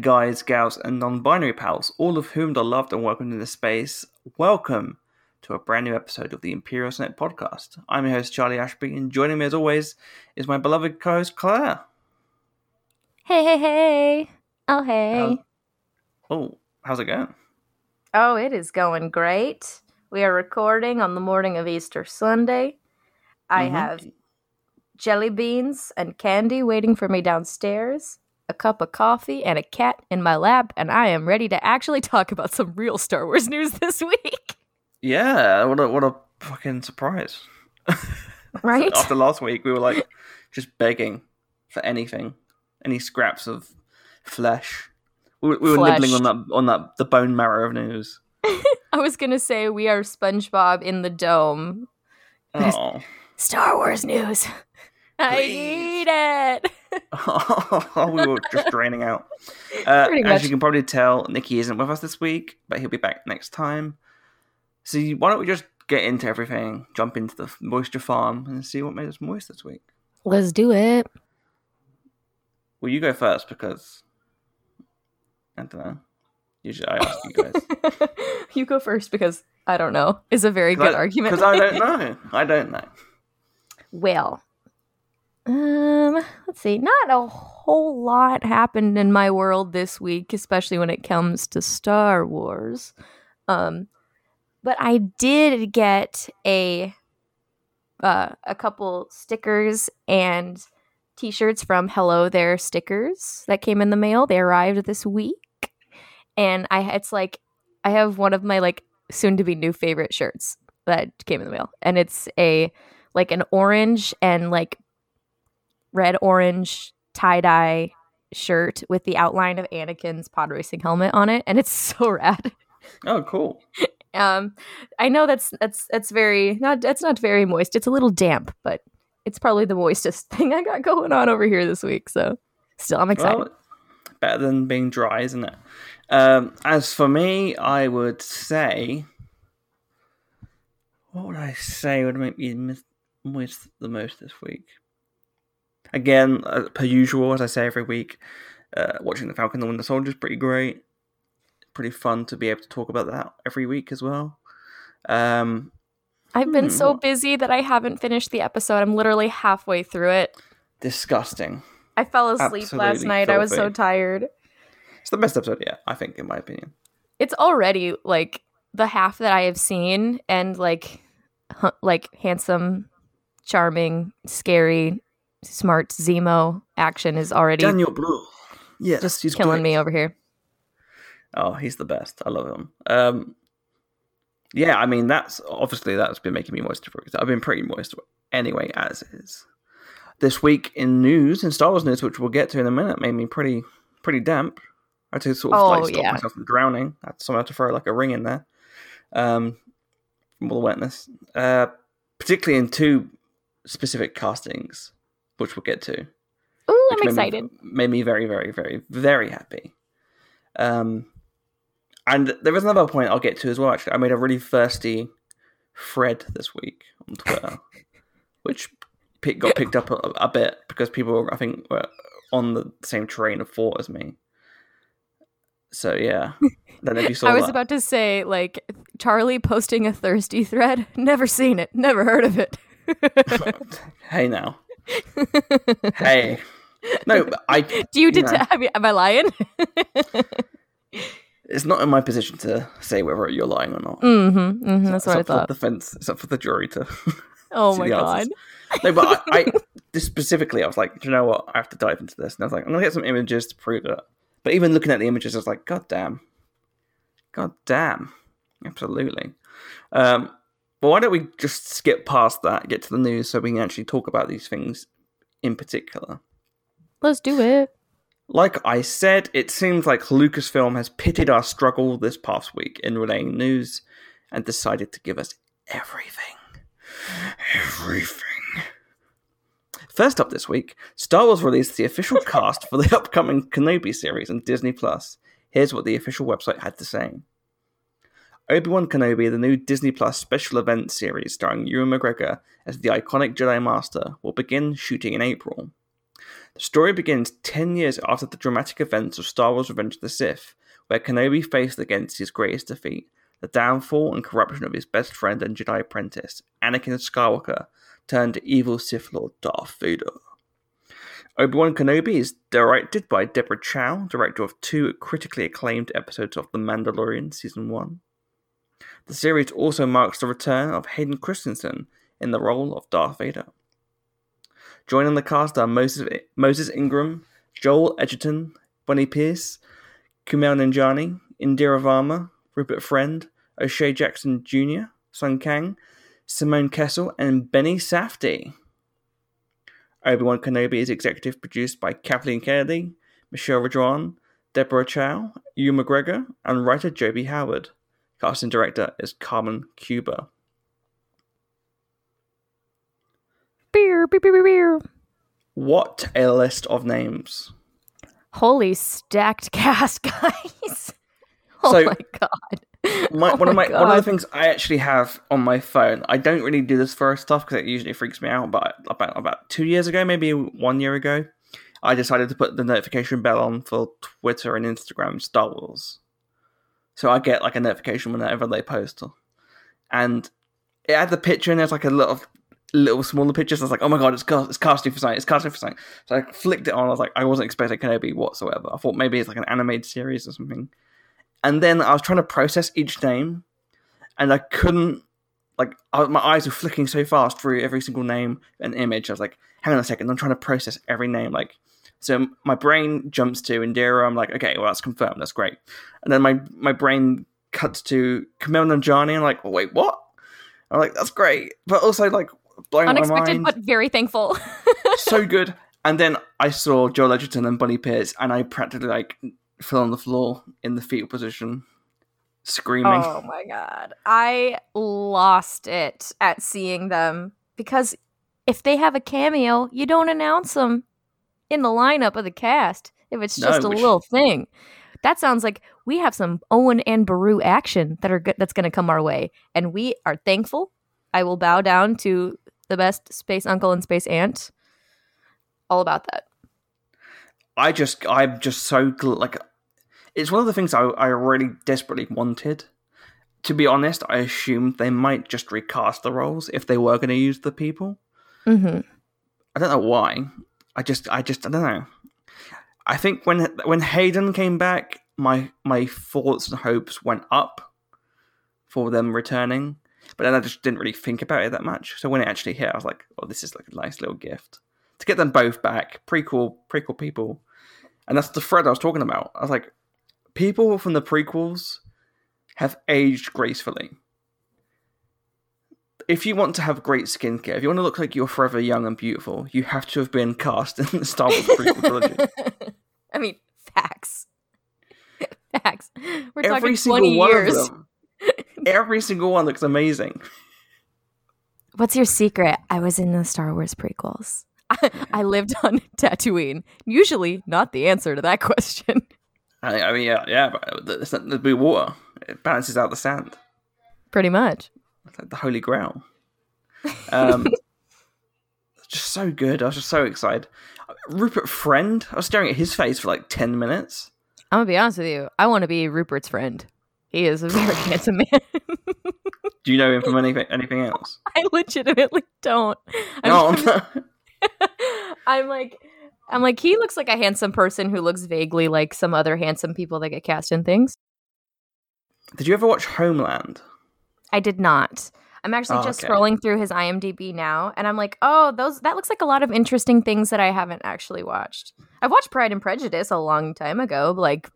Guys, gals, and non binary pals, all of whom are loved and welcomed into space. Welcome to a brand new episode of the Imperial Senate podcast. I'm your host, Charlie Ashby, and joining me as always is my beloved co host, Claire. Hey, hey, hey. Oh, hey. Oh, how's it going? Oh, it is going great. We are recording on the morning of Easter Sunday. I Mhm. have jelly beans and candy waiting for me downstairs, a cup of coffee, and a cat in my lap, and I am ready to actually talk about some real Star Wars news this week. Yeah, what a, what a fucking surprise. Right? After last week, we were like just begging for anything, any scraps of flesh. We, were- we were Flesh. nibbling on that on that the bone marrow of news. I was to say we are SpongeBob in the dome. Oh. Star Wars news. I need it. we were just draining out. Uh, as much. you can probably tell, Nikki isn't with us this week, but he'll be back next time. So why don't we just get into everything, jump into the moisture farm, and see what made us moist this week? Let's do it. Well, you go first because I don't know. Usually, I ask you guys. you go first because I don't know is a very good argument. because I don't know. I don't know. well, um, let's see. Not a whole lot happened in my world this week, especially when it comes to Star Wars. Um, but I did get a uh, a couple stickers and t-shirts from Hello There Stickers that came in the mail. They arrived this week, and I it's like I have one of my like soon to be new favorite shirts that came in the mail, and it's a like an orange and like red orange tie dye shirt with the outline of Anakin's pod racing helmet on it, and it's so rad. Oh, cool. Um, I know that's that's that's very not that's not very moist. It's a little damp, but it's probably the moistest thing I got going on over here this week. So, still, I'm excited. Well, better than being dry, isn't it? Um, as for me, I would say, what would I say would make me mis- moist the most this week? Again, uh, per usual, as I say every week, uh, watching the Falcon and the Winter Soldier is pretty great. Pretty fun to be able to talk about that every week as well. Um, I've been hmm, so what- busy that I haven't finished the episode. I'm literally halfway through it. disgusting. I fell asleep last Absolutely night. I was so tired. It's the best episode yet, I think, in my opinion. It's already like the half that I have seen, and like, like handsome, charming, scary, smart Zemo action is already Daniel Brühl. Yes, just he's killing great. me over here. Oh, he's the best. I love him. Um, yeah, I mean that's obviously that's been making me moist for I've been pretty moist anyway, as is. This week in news in Star Wars news, which we'll get to in a minute, made me pretty pretty damp. I had to sort of Oh, like stop yeah. myself from drowning. I had somehow to throw like a ring in there, um, from all the wetness. Uh, particularly in two specific castings, which we'll get to. Oh, I'm excited. Me, made me very, very, very, very happy. Um, and there is another point I'll get to as well. Actually, I made a really thirsty thread this week on Twitter, which pick, got picked up a, a bit because people, I think, were on the same train of thought as me. So yeah, don't if you saw I was that. about to say, like, Charlie posting a thirsty thread. Never seen it. Never heard of it. hey now, hey, no, I. Do you know, detect? I mean, am I lying? it's not in my position to say whether you're lying or not. mm-hmm, mm-hmm, that's what I up for thought. the defense. It's up for the jury to. Oh my god. no, but I, I this specifically, I was like, do you know what? I have to dive into this, and I was like, I'm gonna get some images to prove it. But even looking at the images, I was like, God damn, God damn, absolutely. Um, but why don't we just skip past that, get to the news, so we can actually talk about these things in particular? Let's do it. Like I said, it seems like Lucasfilm has pitted our struggle this past week in relaying news and decided to give us everything. Everything. First up this week, Star Wars released the official cast for the upcoming Kenobi series on Disney Plus. Here's what the official website had to say. Obi-Wan Kenobi, the new Disney Plus special event series starring Ewan McGregor as the iconic Jedi Master, will begin shooting in April. The story begins 10 years after the dramatic events of Star Wars Revenge of the Sith, where Kenobi faced against his greatest defeat, the downfall and corruption of his best friend and Jedi apprentice, Anakin Skywalker, turned evil Sith Lord Darth Vader. Obi-Wan Kenobi is directed by Deborah Chow, director of two critically acclaimed episodes of The Mandalorian Season 1. The series also marks the return of Hayden Christensen in the role of Darth Vader. Joining the cast are Moses, Moses Ingram, Joel Edgerton, Bonnie Piesse, Kumail Nanjiani, Indira Varma, Rupert Friend, O'Shea Jackson Jr., Sung Kang, Simone Kessell, and Benny Safdie. Obi-Wan Kenobi is executive produced by Kathleen Kennedy, Michelle Rejwan, Deborah Chow, Ewan McGregor, and writer Joby Harold. Casting director is Carmen Cuba. Beer, beer, beer, beer, beer. What a list of names. Holy stacked cast, guys. Oh So- my god. My, Oh one of my my one of the things I actually have on my phone. I don't really do this for stuff because it usually freaks me out. But about about two years ago, maybe one year ago, I decided to put the notification bell on for Twitter and Instagram Star Wars, so I get like a notification whenever they post. And it had the picture and there's like a lot of little smaller pictures. I was like, oh my god, it's cast, it's casting for something. It's casting for something. So I flicked it on. I was like, I wasn't expecting Kenobi whatsoever. I thought maybe it's like an animated series or something. And then I was trying to process each name, and I couldn't. Like I, my eyes were flicking so fast through every single name and image. I was like, hang on a second. I'm trying to process every name. Like, so my brain jumps to Indira. I'm like, okay, well that's confirmed. That's great. And then my my brain cuts to Kumail Nanjiani. I'm like, wait, what? I'm like, that's great, but also like blowing my Unexpected, but very thankful. so good. And then I saw Joel Edgerton and Bonnie Piesse, and I practically like fell on the floor in the fetal position, screaming. Oh my god. I lost it at seeing them because if they have a cameo, you don't announce them in the lineup of the cast if it's No, just a which- little thing. That sounds like we have some Owen and Beru action that are go- that's going to come our way and we are thankful. I will bow down to the best space uncle and space aunt. All about that. I just, I'm just so gl- like, it's one of the things I, I really desperately wanted. To be honest, I assumed they might just recast the roles if they were going to use the people. Mm-hmm. I don't know why. I just, I just, I don't know. I think when when Hayden came back, my my thoughts and hopes went up for them returning, but then I just didn't really think about it that much. So when it actually hit, I was like, "Oh, this is like a nice little gift to get them both back." Prequel, prequel people, and that's the thread I was talking about. I was like, people from the prequels have aged gracefully. If you want to have great skincare, if you want to look like you're forever young and beautiful, you have to have been cast in the Star Wars prequel trilogy. I mean, facts. facts. We're Every talking single 20 one years. of them. Every single one looks amazing. What's your secret? I was in the Star Wars prequels. I, lived on Tatooine. Usually not the answer to that question. I, I mean, yeah, yeah, but uh, it's not the blue water. It balances out the sand. Pretty much. Like the holy grail. Um, just so good. I was just so excited. Rupert Friend. I was staring at his face for like ten minutes. I'm gonna be honest with you. I want to be Rupert's friend. He is a very handsome man. Do you know him from anything anything else? I legitimately don't. I'm, No, I'm, no. I'm like, I'm like, he looks like a handsome person who looks vaguely like some other handsome people that get cast in things. Did you ever watch Homeland? I did not. I'm actually Oh, just okay. scrolling through his IMDb now, and I'm like, oh, those that looks like a lot of interesting things that I haven't actually watched. I've watched Pride and Prejudice a long time ago, like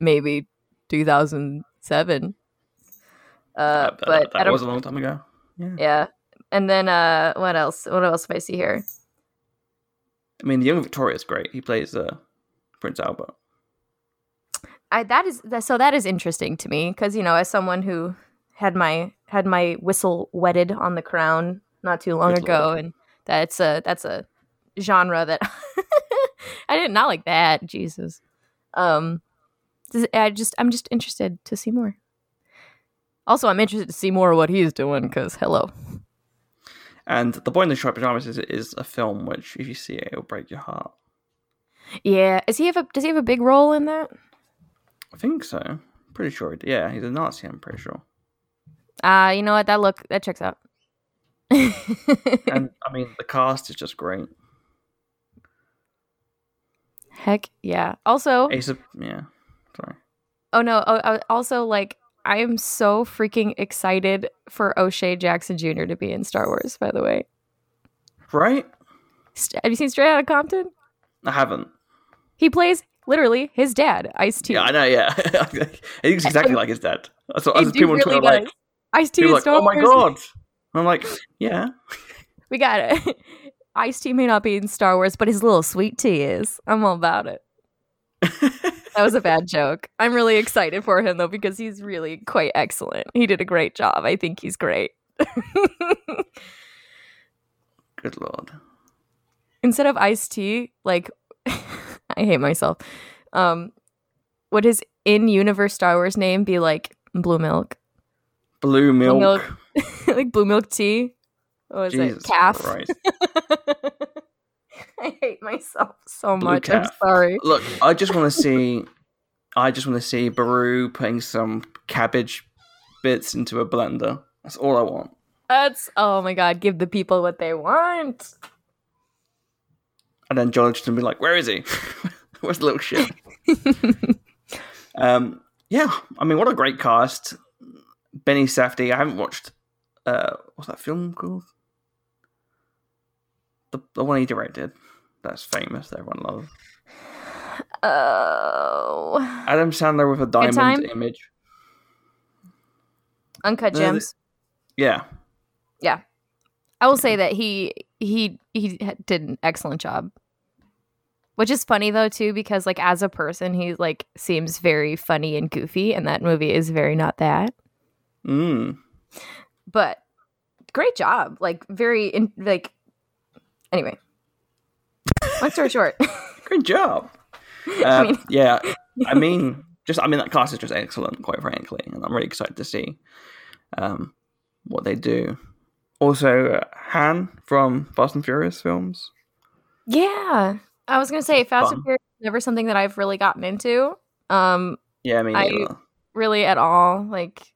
maybe 2007. Uh, Uh, but that, that was a long time ago. Yeah. yeah. And then uh, what else? What else do I see here? I mean, the young Victoria's great. He plays uh, Prince Albert. I that is that, so that is interesting to me because you know as someone who had my had my whistle wetted on the crown not too long Good ago lord. and that's a that's a genre that I did not like that Jesus um I just I'm just interested to see more also I'm interested to see more of what he's doing because hello And The Boy in the Striped Pajamas is, is a film which, if you see it, it'll break your heart. yeah is he have a does he have a big role in that I think so. Pretty sure. Yeah, he's a Nazi. I'm pretty sure. Uh you know what that look that checks out And I mean, the cast is just great. heck yeah also Ace of yeah. Sorry. Oh no! Oh, oh, also, like I am so freaking excited for O'Shea Jackson Jr. to be in Star Wars. By the way, Right? St- have you seen Straight Outta Compton? I haven't. He plays literally his dad, Ice T. Yeah, I know. Yeah, he looks exactly like his dad. That's what that's people on Twitter are like. Ice T People are is like, oh my god. I'm like, yeah. We got it. Ice T may not be in Star Wars, but his little sweet tea is. I'm all about it. That was a bad joke. I'm really excited for him though because he's really quite excellent. He did a great job. I think he's great. Good lord. instead of iced tea, like I hate myself. Um, would his in-universe Star Wars name be like blue milk, Blue milk. milk. like blue milk tea? What was Jesus it? Calf. I hate myself so Blue much. I'm sorry. Look, I just want to see. I just want to see Beru putting some cabbage bits into a blender. That's all I want. That's oh my god. Give the people what they want. And then John just be like, "Where is he? Where's the little shit?" um, yeah. I mean, what a great cast. Benny Safdie. I haven't watched. Uh, what's that film called? The the one he directed. That's famous. That everyone loves. Oh, Adam Sandler with a diamond image. uncut No, gems. Yeah. Yeah. I will say that he he he did an excellent job. Which is funny though too because like as a person he like seems very funny and goofy and that movie is very not that. Mm. But great job. Like very in, like anyway. Long story short. great job. Uh, I mean- yeah, I mean, just I mean that cast is just excellent, quite frankly, and I'm really excited to see um, what they do. Also, uh, Han from Fast and Furious films. yeah. I was gonna say Fast Fun. and Furious is never something that I've really gotten into. Um Yeah, I mean, I- really at all like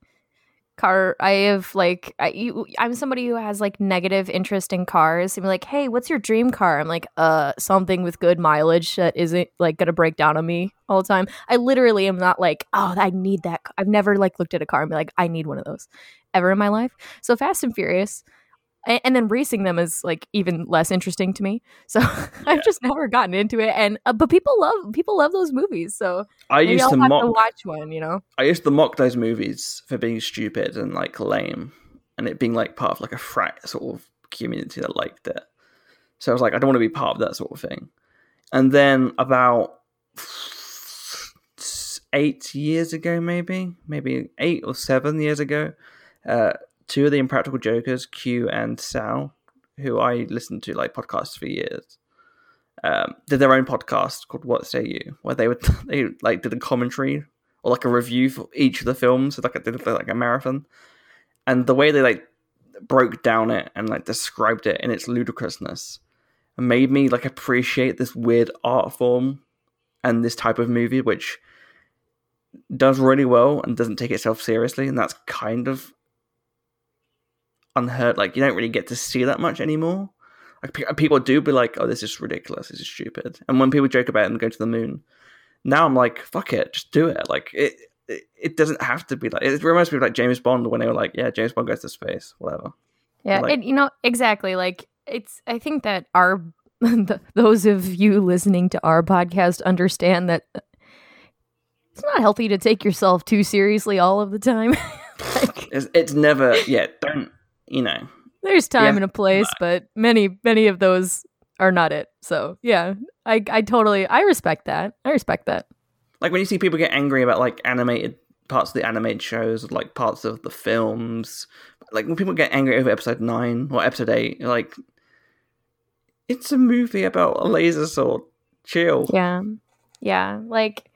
car i have like I, you, i'm somebody who has like negative interest in cars. I'm like hey what's your dream car? I'm like uh something with good mileage that isn't like gonna break down on me all the time. I literally am not like oh i need that ca-" i've never like looked at a car and be like i need one of those ever in my life. So fast and furious and, and then racing them is like even less interesting to me so i've just never gotten into it and uh, but people love people love those movies so I used I'll to mock. to watch one you know I used to mock those movies for being stupid and like lame, and it being like part of like a frat sort of community that liked it. So I was like, I don't want to be part of that sort of thing. And then about eight years ago, maybe, maybe eight or seven years ago, uh, two of the Impractical Jokers, Q and Sal, who I listened to like podcasts for years, um, did their own podcast called "What Say You," where they would they like did a commentary or like a review for each of the films, so like did like a marathon, and the way they like broke down it and like described it in its ludicrousness made me like appreciate this weird art form and this type of movie, which does really well and doesn't take itself seriously, and that's kind of unheard. Like you don't really get to see that much anymore. Like, pe- uh, people do be like, "Oh, this is ridiculous. This is stupid." And when people joke about it and go to the moon, now I'm like, "Fuck it, just do it." Like it, it, it doesn't have to be like. It reminds me of like James Bond when they were like, "Yeah, James Bond goes to space, whatever." Yeah, Like- and you know exactly. Like it's. I think that our those of you listening to our podcast understand that uh, it's not healthy to take yourself too seriously all of the time. like, It's, it's never. Yeah, don't. You know. there's time Yeah. and a place, but many many of those are not it. So yeah, I I totally I respect that. I respect that. like when you see people get angry about like animated parts of the animated shows, like parts of the films, like when people get angry over episode nine or episode eight, like it's a movie about a laser sword. Chill. Yeah. Yeah. Like,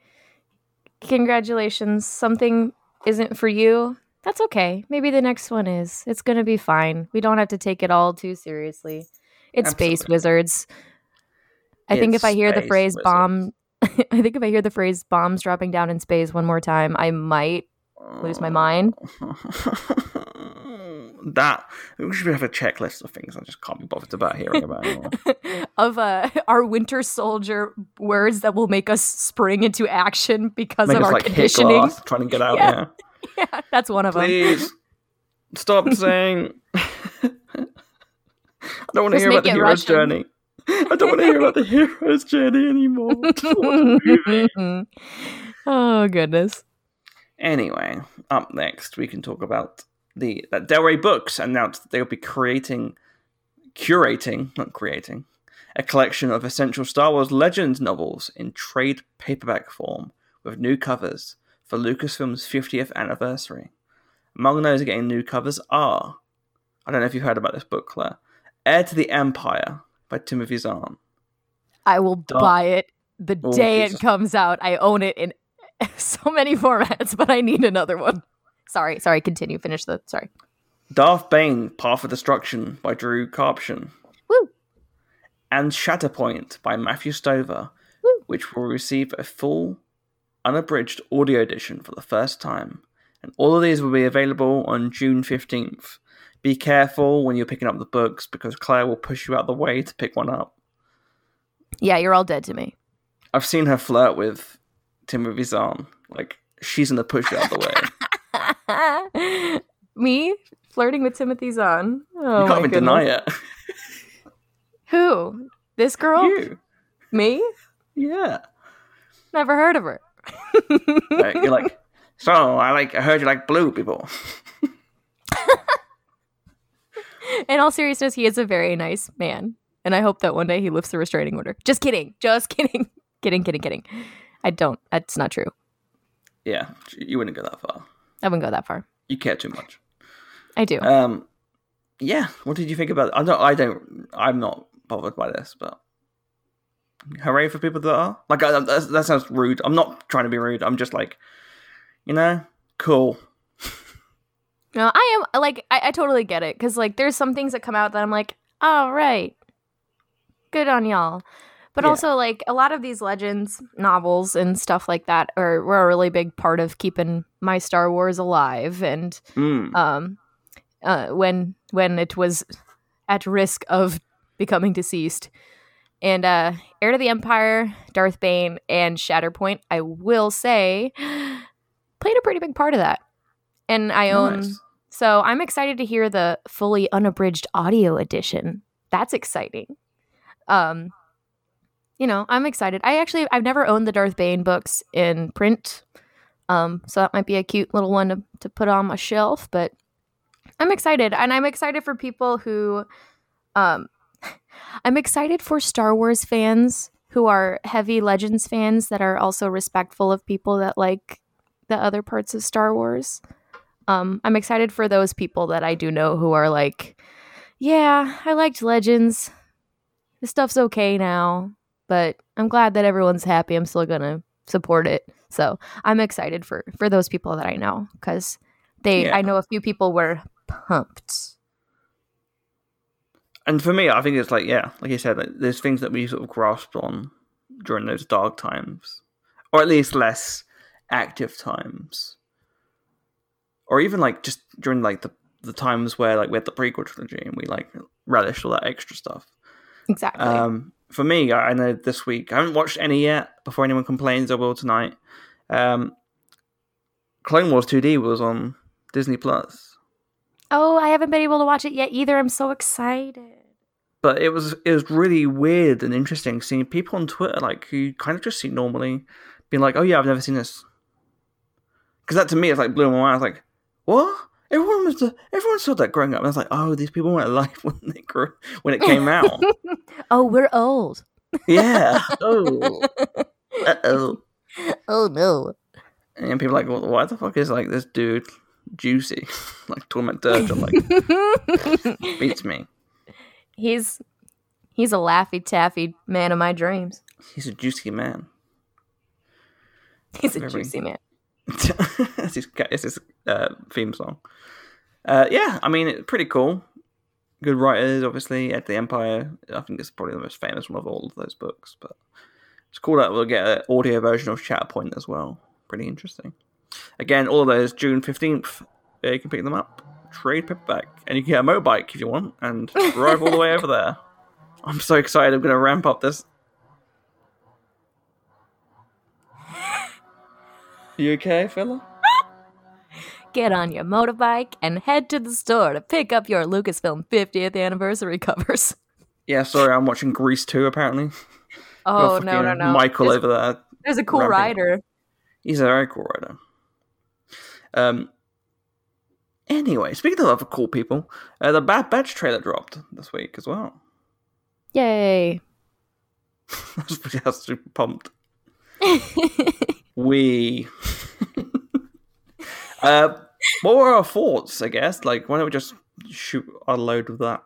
congratulations. Something isn't for you. That's okay. Maybe the next one is. It's going to be fine. We don't have to take it all too seriously. It's Space Wizards. I think if I hear the phrase Wizards. bomb, I think if I hear the phrase bombs dropping down in space one more time, I might lose my mind. that we should have a checklist of things I just can't be bothered about hearing about anymore. of uh, our Winter Soldier words that will make us spring into action because Make of our like conditioning. glass trying to get out. Yeah. Yeah, that's one of them. please stop saying. I don't want to hear about the hero's Russian. journey. I don't want to hear about the hero's journey anymore. I just want the movie. oh goodness. Anyway, up next we can talk about the that Del Rey Books announced that they'll be creating, curating, not creating, a collection of essential Star Wars Legends novels in trade paperback form with new covers for Lucasfilm's 50th anniversary. Among those getting new covers are, I don't know if you've heard about this book, Claire, Heir to the Empire by Timothy Zahn. I will Duh. buy it the Oh, day Jesus. it comes out. I own it in so many formats, but I need another one. Sorry, sorry, continue. Finish the sorry. Darth Bane, Path of Destruction by Drew Karpyshyn. Woo. And Shatterpoint by Matthew Stover, Woo. which will receive a full, unabridged audio edition for the first time. And all of these will be available on June 15th. Be careful when you're picking up the books because Claire will push you out the way to pick one up. Yeah, you're all dead to me. I've seen her flirt with Timothy Zahn. Like, she's going to push you out the way. me flirting with Timothy Zahn. Oh you can't even goodness. deny it. Who? This girl? you. Me? Yeah. Never heard of her. Like, you're like, so I like I heard you like blue people. In all seriousness, he is a very nice man, and I hope that one day he lifts the restraining order. Just kidding. Just kidding. kidding. Kidding. Kidding. I don't. That's not true. Yeah, you wouldn't go that far. I wouldn't go that far. You care too much. I do. Um, yeah. What did you think about? I don't. I don't. I'm not bothered by this, but hooray for people that are. Like I, that, that sounds rude. I'm not trying to be rude. I'm just like, you know, cool. No, I am like I, I totally get it because like there's some things that come out that I'm like, all right, good on y'all. But Yeah. also like a lot of these legends novels and stuff like that are were a really big part of keeping my Star Wars alive. And Mm. um, uh, when when it was at risk of becoming deceased. And uh, Heir to the Empire, Darth Bane, and Shatterpoint, I will say, played a pretty big part of that. And I own Nice. so I'm excited to hear the fully unabridged audio edition. That's exciting. Um you know, I'm excited. I actually I've never owned the Darth Bane books in print. Um so that might be a cute little one to, to put on my shelf, but I'm excited and I'm excited for people who um I'm excited for Star Wars fans who are heavy Legends fans that are also respectful of people that like the other parts of Star Wars. Um, I'm excited for those people that I do know who are like, yeah, I liked Legends. This stuff's okay now, but I'm glad that everyone's happy. I'm still gonna support it. So I'm excited for for those people that I know because they. Yeah. I know a few people were pumped. And for me, I think it's like, yeah, like you said, like, there's things that we sort of grasped on during those dark times, or at least less active times, or even like just during like the the times where like we had the prequel trilogy and we like relished all that extra stuff. Exactly. Um, for me, I I know this week I haven't watched any yet. Before anyone complains, I will tonight. Um, Clone Wars 2D was on Disney Plus, oh, I haven't been able to watch it yet either. I'm so excited. But it was it was really weird and interesting seeing people on Twitter like who you kind of just see normally being like, "Oh yeah, I've never seen this," because that to me is like blew my mind. I was like, "What?" Everyone was everyone saw that growing up. And I was like, "Oh, these people weren't alive when they grew when it came out." Oh, we're old. yeah. Oh. Uh oh. Oh no. And people like, well, why the fuck is like this dude juicy? like Torment Dirge, I'm like, beats me. He's he's a laffy taffy man of my dreams. He's a juicy man. He's a Very- juicy man. it's his, it's his uh, theme song. Uh, yeah, I mean, it's pretty cool. Good writers, obviously. At the Empire, I think it's probably the most famous one of all of those books. But it's cool that we'll get an audio version of Shatterpoint as well. Pretty interesting. Again, all of those June fifteenth. Uh, you can pick them up, trade paperback, and you can get a motorbike if you want, and drive all the way over there. I'm so excited! I'm going to ramp up this. You okay, fella? Get on your motorbike and head to the store to pick up your Lucasfilm 50th anniversary covers. Yeah, sorry, I'm watching Grease 2 apparently. Oh no no no! Michael there's, over there. there's a cool ramping rider. He's a very cool writer. Um. Anyway, speaking of other cool people, uh, the Bad Batch trailer dropped this week as well. Yay! I was pretty super pumped. We. uh, what were our thoughts? I guess like why don't we just shoot our load with that?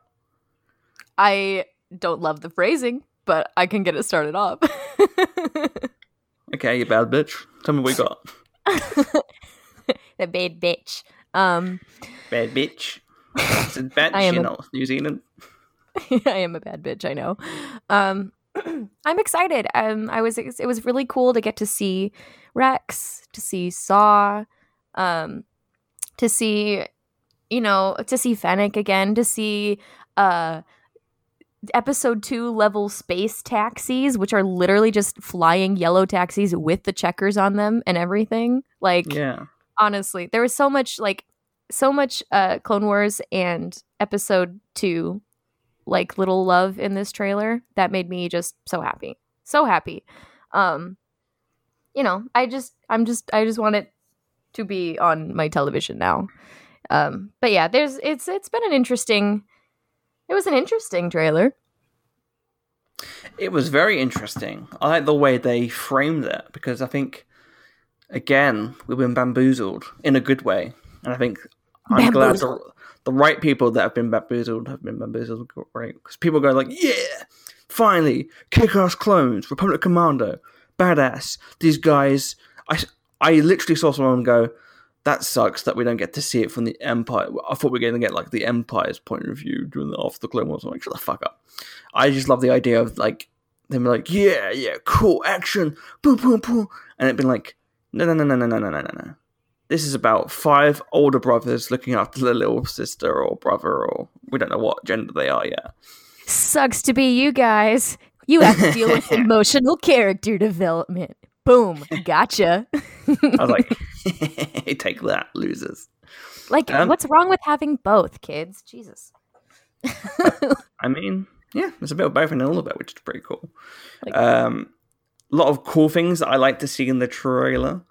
I don't love the phrasing, but I can get it started off. Okay, you bad bitch. Tell me what you got. the bad bitch. Um, Bad bitch. It's a bitch, I am a- New Zealand. I am a bad bitch. I know. Um, I'm excited. Um, I was. It was really cool to get to see Rex, to see Saw, um, to see, you know, to see Fennec again, to see uh, episode two level space taxis, which are literally just flying yellow taxis with the checkers on them and everything. Like, Yeah. Honestly there was so much like so much uh clone wars and episode two like little love in this trailer that made me just so happy so happy um you know i just i'm just i just want it to be on my television now um but yeah there's it's it's been an interesting it was an interesting trailer It was very interesting. I like the way they framed it because I think, again, we've been bamboozled in a good way, and I think I'm glad the, the right people that have been bamboozled have been bamboozled right because people go like, yeah, finally, kick-ass clones, Republic Commando, badass. These guys, I I literally saw someone go. That sucks that we don't get to see it from the Empire. I thought we were going to get like the Empire's point of view during the after the Clone Wars. I'm like, shut the fuck up. I just love the idea of like them like, yeah, yeah, cool action, boom, boom, boom, and it been like, no, no, no, no, no, no, no, no, no. This is about five older brothers looking after their little sister or brother, or we don't know what gender they are yet. sucks to be you guys you have to deal with emotional character development boom gotcha I was like, take that, losers. Like, Um, what's wrong with having both, kids? Jesus. I mean, yeah, there's a bit of both and a little bit, which is pretty cool. Like- um, a lot of cool things that I like to see in the trailer.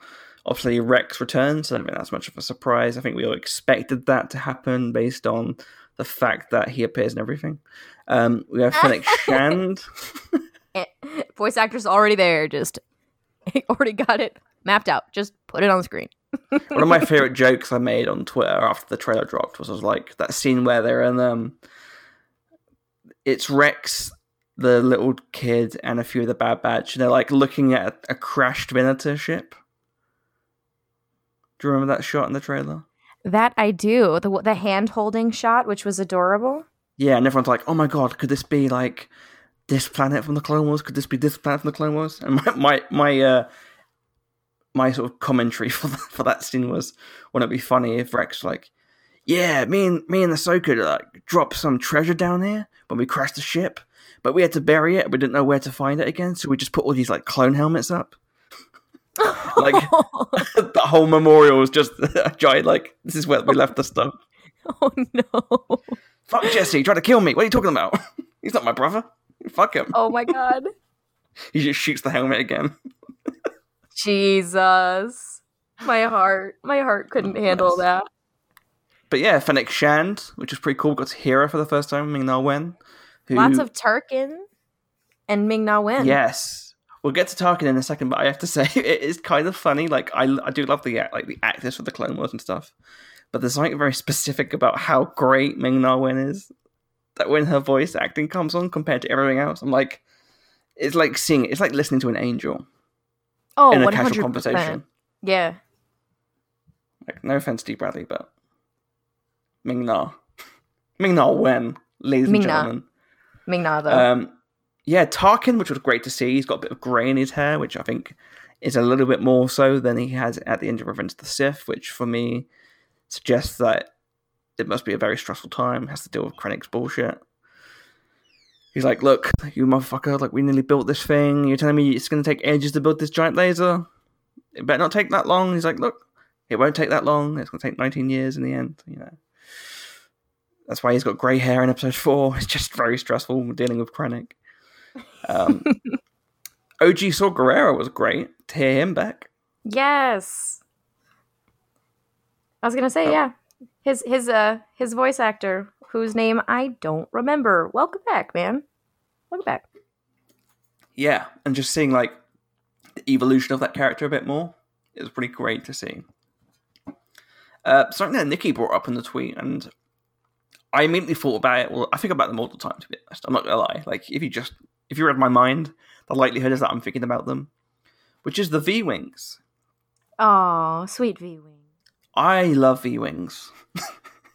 Obviously, Rex returns. So I don't think that's much of a surprise. I think we all expected that to happen based on the fact that he appears in everything. Um, we have Fennec Shand. Eh, Voice actor's already there. Just already got it mapped out. Just put it on the screen. One of my favorite jokes I made on Twitter after the trailer dropped was, was like that scene where they're in um, it's Rex, the little kid, and a few of the Bad Batch, and they're like looking at a, crashed Venator ship. Do you remember that shot in the trailer? That I do. The the hand holding shot, which was adorable. Yeah, and everyone's like, "Oh my god, could this be like this planet from the Clone Wars? Could this be this planet from the Clone Wars?" And my my my uh my sort of commentary for that, for that scene was, "Wouldn't it be funny if Rex like, yeah, me and me and the Ahsoka like drop some treasure down here when we crash the ship, but we had to bury it. We didn't know where to find it again, so we just put all these like clone helmets up. Like the whole memorial was just a giant like this is where we left the stuff. oh no. Fuck Jesse, tried to kill me. What are you talking about? He's not my brother. Fuck him. Oh my god. He just shoots the helmet again. Jesus. My heart. My heart couldn't oh, handle that. But yeah, Fennec Shand, which is pretty cool. Got to hear her for the first time, I Ming Na Wen. Who, Lots of Tarkin and Ming Na Wen. Yes. We'll get to Tarkin in a second, but I have to say it is kind of funny. Like I, I do love the act- like the actors for the Clone Wars and stuff, but there's something very specific about how great Ming Na Wen is. That when her voice acting comes on compared to everything else, I'm like, it's like seeing, it's like listening to an angel Oh, in a 100%. casual conversation. Yeah. Like, no offense to Bradley, but Ming Na, Ming Na Wen, ladies and Ming Na. gentlemen. Na though. Um, yeah, Tarkin, which was great to see. He's got a bit of grey in his hair, which I think is a little bit more so than he has at the end of Revenge of the Sith, which for me suggests that it must be a very stressful time. Has to deal with Krennic's bullshit. He's like, "Look, you motherfucker! Like, we nearly built this thing. You're telling me it's going to take ages to build this giant laser? It better not take that long." He's like, "Look, it won't take that long. It's going to take 19 years in the end." You know. That's why he's got grey hair in episode four. It's just very stressful dealing with Krennic. Um, OG Saw Gerrera was great to hear him back. yes. I was gonna say, Oh. yeah. His his uh his voice actor, whose name I don't remember. Welcome back, man. Welcome back. Yeah, and just seeing like the evolution of that character a bit more is pretty great to see. Uh, something that Nikki brought up in the tweet, and I immediately thought about it. Well, I think about them all the time. To be honest, I'm not gonna lie. Like, if you just if you read my mind, the likelihood is that I'm thinking about them, which is the V wings. Oh, sweet V wings. I love V Wings.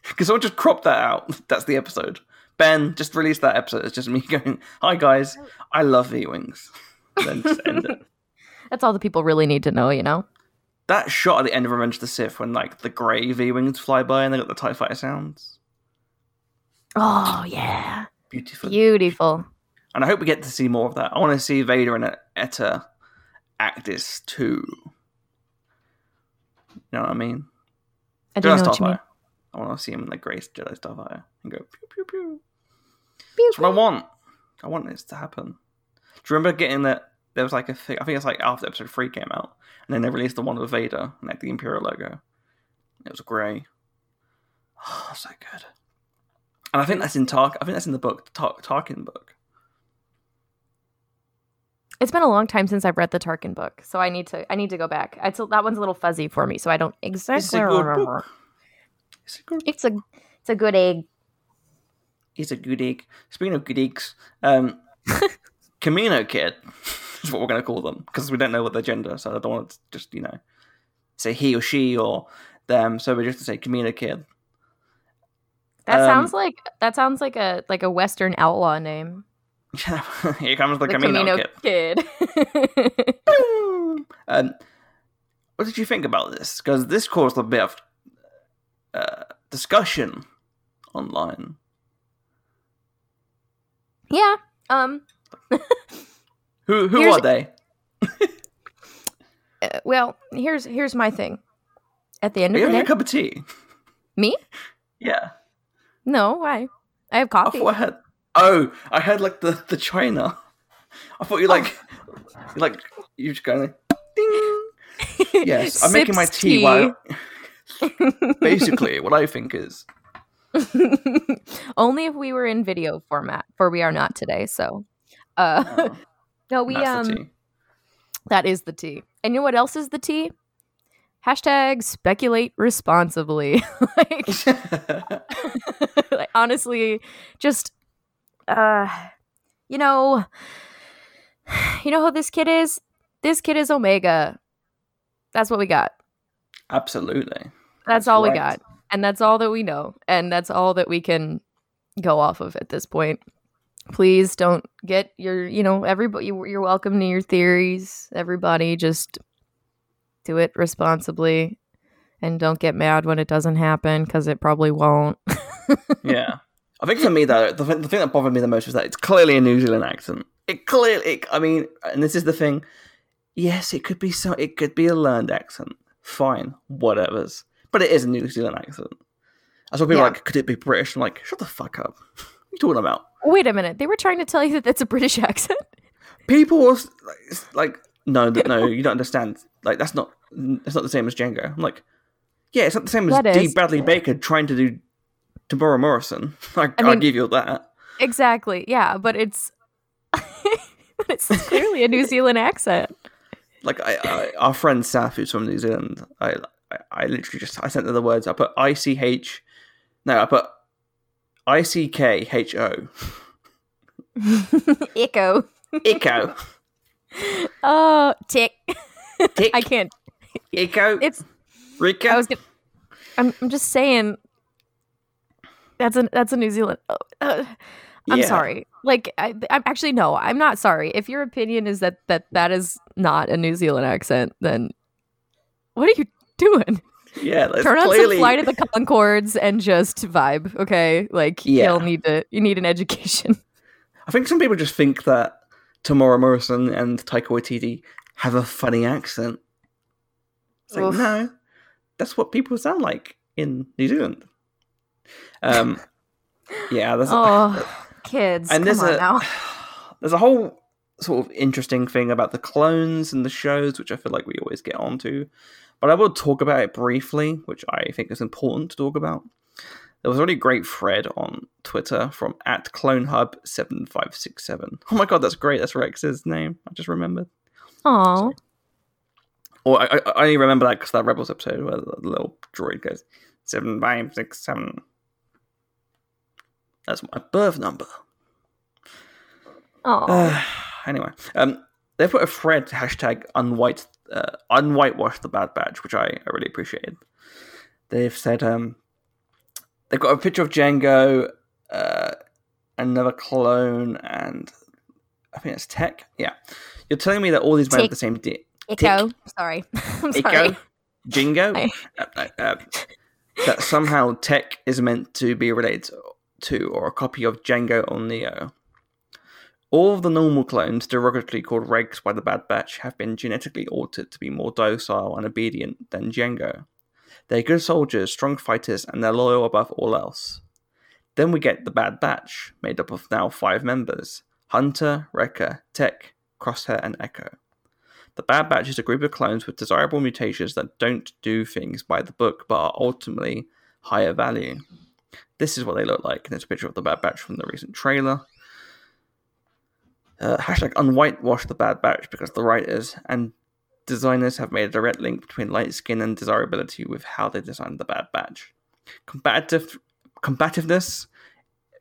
Because someone just cropped that out. That's the episode. Ben just released that episode. It's just me going, Hi guys, I love V Wings. Then just end it. That's all the people really need to know, you know? That shot at the end of Revenge of the Sith when like the grey V Wings fly by and they got the TIE fighter sounds. Oh yeah. Beautiful. Beautiful. And I hope we get to see more of that. I want to see Vader and Etta Actis too. You know what I mean? I do Jedi know what you mean. I want to see him in the Grace Jedi Starfire and go pew pew pew. Pew, That's what I want. I want this to happen. Do you remember getting that? There was like a thing. I think it's like after episode three came out, and then they released the one with Vader and like the Imperial logo. It was grey. Oh, so good. And I think that's in Tark. I think that's in the book, the Tar- Tarkin book. It's been a long time since I've read the Tarkin book, so I need to I need to go back. It's a, that one's a little fuzzy for me, so I don't It's exactly good remember. book. It's a good. It's a it's a good egg. It's a good egg. Speaking of good eggs, um, Kamino Kid is what we're going to call them because we don't know what their gender, so I don't want to just you know say he or she or them. So we're just going to say Kamino Kid. That Um, sounds like that sounds like a like a Western outlaw name. Here comes the, The Kamino, Kamino Kid. Kid. Um, what did you think about this? Because this caused a bit of uh, discussion online. yeah. Um. Who who Here's- are they? uh, well, here's here's my thing. At the end Are of you the day, a cup of tea? me? Yeah. No, why? I have I coffee. thought I had. Oh, I had like the the china. I thought you like, you like you just going like, ding. Yes, I'm making my Sips tea. While basically, what I think is Only if we were in video format, for we are not today. So, uh, oh, no, we um, tea. that is the tea. And you know what else is the tea? Hashtag speculate responsibly. like, like, honestly, just uh, you know, you know who this kid is? This kid is Omega. That's what we got. Absolutely. That's, That's all we got. And that's all that we know. And that's all that we can go off of at this point. Please don't get your, you know, everybody, you're welcome to your theories. Everybody just do it responsibly and don't get mad when it doesn't happen because it probably won't. Yeah. I think for me though, the, th- the thing that bothered me the most was that it's clearly a New Zealand accent. It clearly, it, I mean, and this is the thing. Yes, it could be so. It could be a learned accent. Fine, whatever's. But it is a New Zealand accent. That's what people Yeah. like. Could it be British? I'm like, shut the fuck up. what are you talking about? Wait a minute. They were trying to tell you that that's a British accent. People was like, like, no, th- no, you don't understand. Like that's not. It's not the same as Jango. I'm like, yeah, it's not the same as That D. is. Bradley Baker trying to do Temuera Morrison. I, I I'll mean- give you that. Exactly. Yeah, but it's but it's clearly a New Zealand accent. like I, I, our friend Saf, who's from New Zealand, I, I, I literally just I sent her the words. I put I C H, no, I put I C K H O, Echo. Echo, Oh, tick. Tick. I can't. Echo, It's. Rico. I was gonna. I'm. I'm just saying. That's a. That's a New Zealand. oh, uh, I'm Yeah. sorry. Like, I, I'm actually no. I'm not sorry. If your opinion is that that that is not a New Zealand accent, then what are you doing? Yeah, Turn on clearly some Flight of the Conchords and just vibe. Okay, like Yeah. you'll need to. You need an education. I think some people just think that Temuera Morrison and Taika Waititi have a funny accent. It's like Oof. no, that's what people sound like in New Zealand. Um, yeah, there's Oh, kids, and there's on a now. there's a whole sort of interesting thing about the clones and the shows, which I feel like we always get onto. But I will talk about it briefly, which I think is important to talk about. There was a really great thread on Twitter from at CloneHub7567. Oh my god, that's great. That's Rex's name. I just remembered. Oh, Or I, I, I only remember that because that Rebels episode where the little droid goes, 7567. That's my birth number. oh, Uh, anyway, um, they put a thread hashtag unwhite uh, unwhitewash the Bad Batch, which I, I really appreciated. They've said um, they've got a picture of Jango, uh, another clone, and I think it's Tech. Yeah, you're telling me that all these men have the same D. Echo. Sorry, I'm sorry. Echo, Jingo, uh, uh, uh, that somehow Tech is meant to be related to or a copy of Jango or Neo. All of the normal clones, derogatorily called Regs by the Bad Batch, have been genetically altered to be more docile and obedient than Jango. They're good soldiers, strong fighters, and they're loyal above all else. Then we get the Bad Batch, made up of now five members Hunter, Wrecker, Tech, Crosshair, and Echo. The Bad Batch is a group of clones with desirable mutations that don't do things by the book but are ultimately higher value. This is what they look like. There's a picture of the Bad Batch from the recent trailer. Uh, hashtag unwhitewash the Bad Batch because the writers and designers have made a direct link between light skin and desirability with how they designed the Bad Batch. Combative combativeness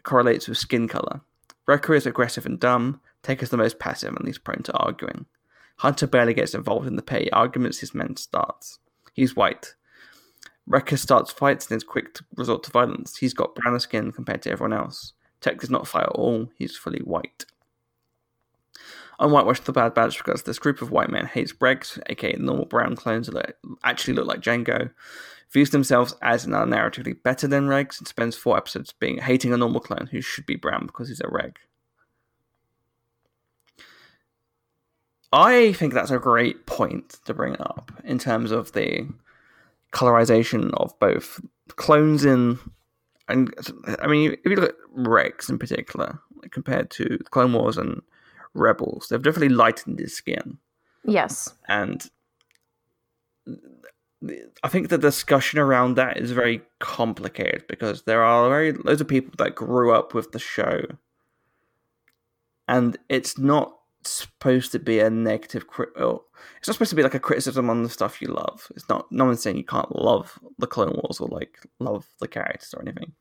correlates with skin color. Wrecker is aggressive and dumb. Tech is the most passive and least prone to arguing. Hunter barely gets involved in the petty arguments his men starts. He's white. Wrecker starts fights and is quick to resort to violence. He's got browner skin compared to everyone else. Tech does not fight at all. He's fully white. On Whitewash the Bad Batch because this group of white men hates Bregs, aka normal brown clones that actually look like Jango, views themselves as narratively better than Regs, and spends four episodes being hating a normal clone who should be brown because he's a Reg. I think that's a great point to bring up in terms of the colorization of both clones in and I mean if you look at Rex in particular compared to Clone Wars and Rebels, they've definitely lightened his skin Yes. and I think the discussion around that is very complicated because there are very loads of people that grew up with the show, and it's not supposed to be a negative. It's not supposed to be like a criticism on the stuff you love. It's not. No one's saying you can't love the Clone Wars or like love the characters or anything,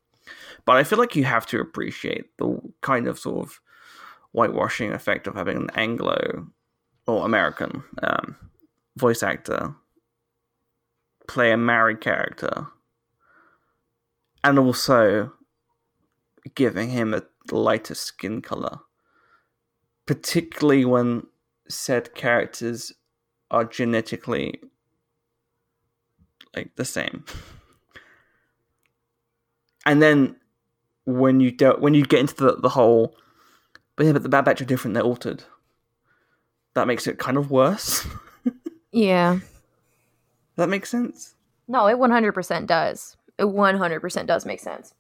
but I feel like you have to appreciate the kind of sort of whitewashing effect of having an Anglo or American um, voice actor play a Maori character and also giving him a lighter skin color. Particularly when said characters are genetically like the same. And then when you do, when you get into the the whole, but yeah, but the Bad Batch are different. They're altered. That makes it kind of worse. Yeah. that makes sense. No, it 100% does. It 100% does make sense.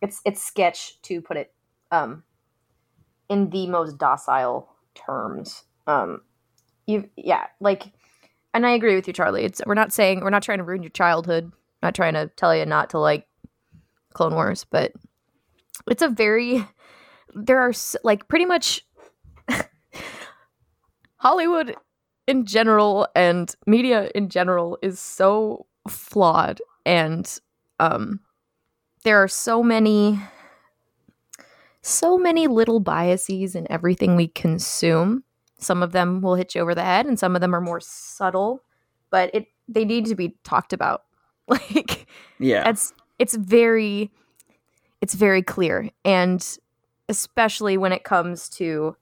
It's it's sketch to put it um in the most docile terms. Um you yeah, like and I agree with you Charlie. It's we're not saying we're not trying to ruin your childhood. not trying to tell you not to like Clone Wars, but it's a very there are like pretty much Hollywood in general and media in general is so flawed and um there are so many so many little biases in everything we consume. Some of them will hit you over the head and some of them are more subtle but it they need to be talked about. Like Yeah, it's it's very it's very clear. And especially when it comes to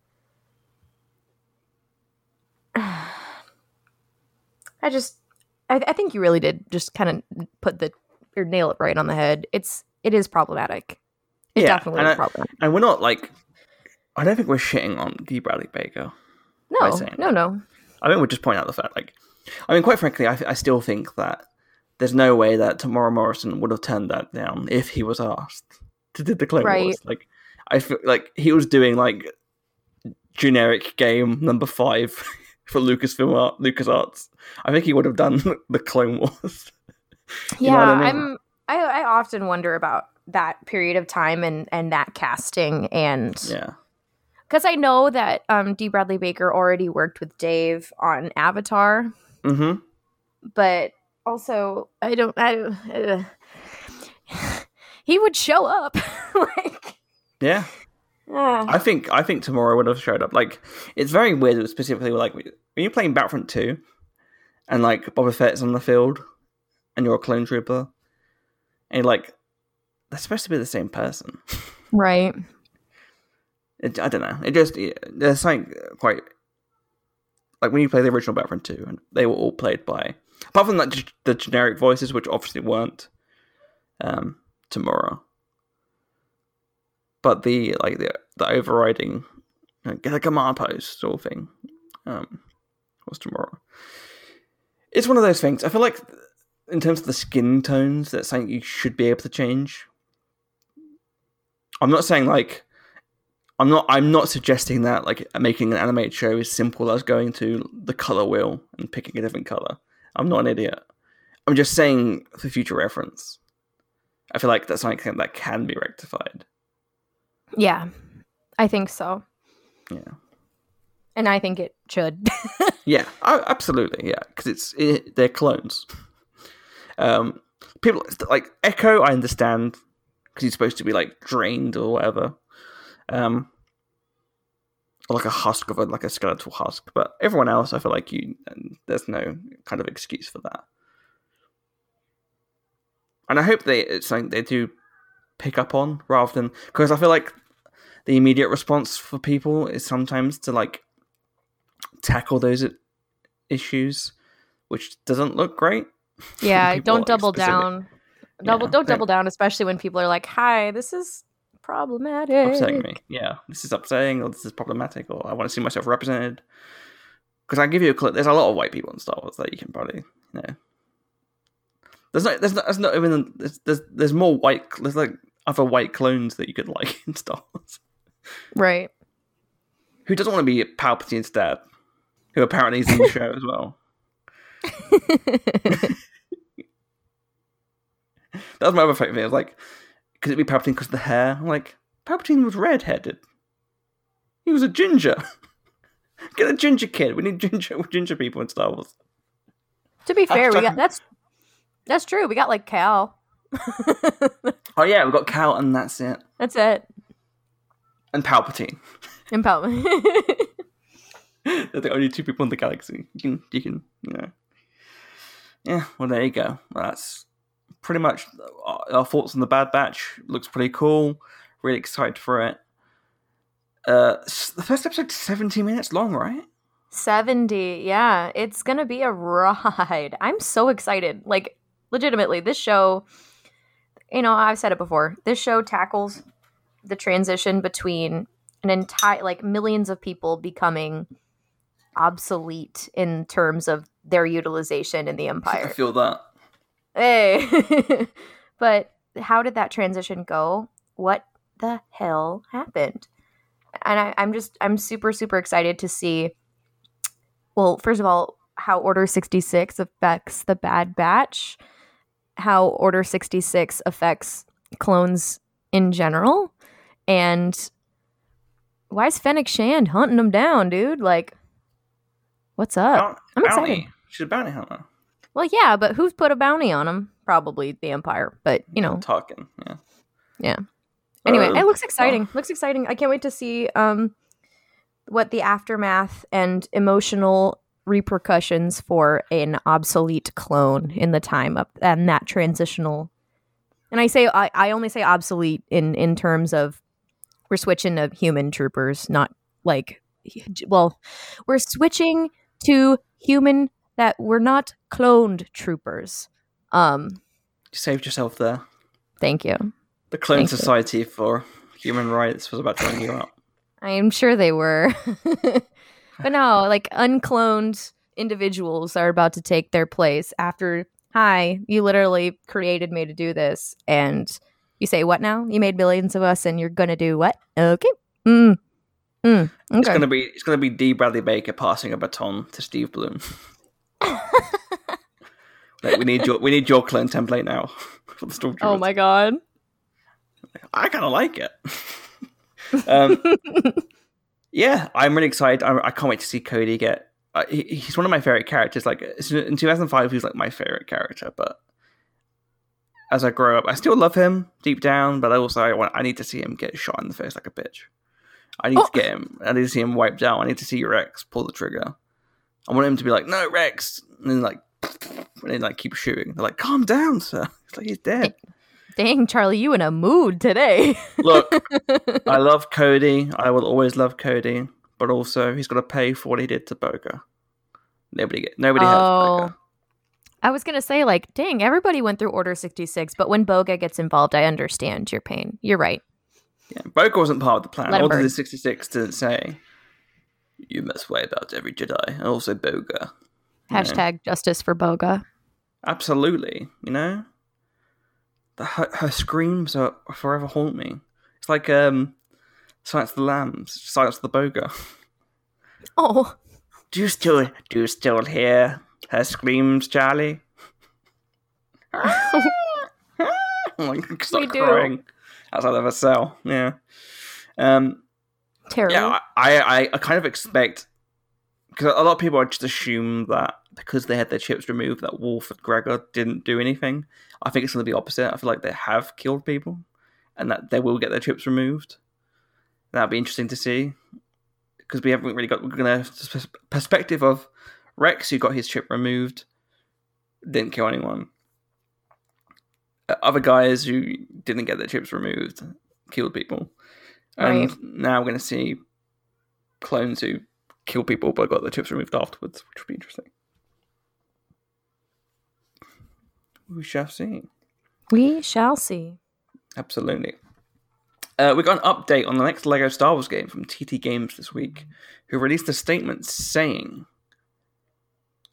i just I, I think you really did just kind of put the or nail it right on the head it's it is problematic it Yeah, definitely is I- problematic and we're not like. I don't think we're shitting on D. Bradley Baker. no no no I think we're just pointing out the fact, like, I mean, quite frankly, I, I still think that there's no way that Temuera Morrison would have turned that down if he was asked to do the Clone Right. Wars. Like, I feel like he was doing like generic game number five for Lucasfilm Art, LucasArts. I think he would have done the Clone Wars. Yeah I mean? i'm I, I often wonder about that period of time and and that casting and yeah, because I know that um, D. Bradley Baker already worked with Dave on Avatar, hmm but also I don't. I don't- uh, he would show up, like. Yeah. ah. I think I think Temuera would have showed up. Like it's very weird, that specifically like when you're playing Battlefront two, and like Boba Fett's on the field, and you're a clone trooper, and you're like, they're supposed to be the same person. right. It, I don't know. It just it, there's something quite like when you play the original Battlefront two, and they were all played by apart from like the generic voices, which obviously weren't um, Temuera, but the like the the overriding know, get a command post sort of thing um, was Temuera. It's one of those things. I feel like in terms of the skin tones, that's something you should be able to change. I'm not saying like I'm not I'm not suggesting that like making an animated show is simple as going to the color wheel and picking a different color. I'm not an idiot. I'm just saying for future reference. I feel like that's something that can be rectified. Yeah, I think so, Yeah. and I think it should. Yeah, absolutely. Yeah, because it's it, they're clones. Um, people like Echo. I understand because he's supposed to be like drained or whatever. Um, or like a husk of a like a skeletal husk. But everyone else, I feel like you. There's no kind of excuse for that. And I hope they it's something they do pick up on rather than because I feel like the immediate response for people is sometimes to like tackle those issues, which doesn't look great. yeah, don't double specific- down. Double, Yeah, don't they- double down, especially when people are like, "Hi, this is problematic." upsetting me. Yeah, this is upsetting, or this is problematic, or I want to see myself represented. Because I give you a clip. There's a lot of white people in Star Wars that you can probably, you know. There's not. There's not. There's not even. There's. There's, there's more white. There's like other white clones that you could like in Star Wars. Right. Who doesn't want to be Palpatine's dad? Who apparently is in the show as well. That was my other favorite thing. I was like, could it be Palpatine because of the hair? I'm like, Palpatine was red-headed. He was a ginger. Get a ginger kid. We need ginger ginger people in Star Wars. to be fair, we got that's that's true. We got like Cal. Oh yeah, we've got Cal, and that's it. that's it. And Palpatine. Impel. They're the only two people in the galaxy. You can, you can, you know. Yeah, well, there you go. That's pretty much our our thoughts on the Bad Batch. Looks pretty cool. Really excited for it. Uh, the first episode's 70 minutes long, right? 70. Yeah, it's to be a ride. I'm so excited. Like legitimately, this show you know, I've said it before. This show tackles the transition between an entire like millions of people becoming obsolete in terms of their utilization in the empire. I feel that. Hey. but how did that transition go? What the hell happened? And I, I'm just I'm super, super excited to see well, first of all, how Order 66 affects the Bad Batch, how Order 66 affects clones in general, and why is Fennec Shand hunting them down, dude? Like, what's up? I'm excited. bounty. She's a bounty hunter. Well, yeah, but who's put a bounty on him? Probably the Empire, but you know, talking. Yeah. Yeah. Anyway, Uh, it looks exciting. Looks exciting. I can't wait to see um what the aftermath and emotional repercussions for an obsolete clone in the time of and that transitional. And I say I, I only say obsolete in in terms of we're switching to human troopers, not like well, we're switching to human that we're not cloned troopers. Um, You saved yourself there. thank you. The Clone Thank you. Society for Human Rights was about to ring you up. I am sure they were. but no, like uncloned individuals are about to take their place after, hi, you literally created me to do this. And you say, what now? You made millions of us and you're going to do what? Okay. Mm. Mm. It's gonna be it's gonna be D. Bradley Baker passing a baton to Steve Blum. like we need your we need your clone template now for the stormtroopers. oh my God. I kind of like it. um, yeah, I'm really excited. I, I can't wait to see Cody get. Uh, he, he's one of my favorite characters. Like in 2005, he was like my favorite character. But as I grow up, I still love him deep down. But I also I want I need to see him get shot in the face like a bitch. I need Oh. to get him. I need to see him wiped out. I need to see Rex pull the trigger. I want him to be like, "No, Rex," and then like, and then like keep shooting. They're like, "Calm down, sir." It's like he's dead. Dang, Charlie, you in a mood today. Look, I love Cody. I will always love Cody, but also he's got to pay for what he did to Boga. Nobody get nobody has Oh. I was going to say, like, dang, everybody went through Order 66, but when Boga gets involved, I understand your pain. You're right. Yeah, Boga wasn't part of the plan. Let Order sixty six didn't say you must weigh about every Jedi, and also Boga. You know? Hashtag justice for Boga. Absolutely, you know. The, her, her screams are forever haunt me. It's like um, Silence of the Lambs, Silence of the Boga. Oh, Do you still do you still hear her screams, Charlie? like start We do. crying outside of a cell. Yeah. Um. terrible. Yeah. I I, I kind of expect because a lot of people just assume that because they had their chips removed, that Wolffe and Gregor didn't do anything. I think it's going to be opposite. I feel like they have killed people, and that they will get their chips removed. That'd be interesting to see because we haven't really got we're gonna perspective of Rex who got his chip removed, didn't kill anyone. Uh, Other guys who didn't get their chips removed killed people, and Right. now we're gonna see clones who kill people but got their chips removed afterwards, which would be interesting. We shall see. we shall see. Absolutely. Uh, we got an update on the next Lego Star Wars game from TT Games this week, who released a statement saying,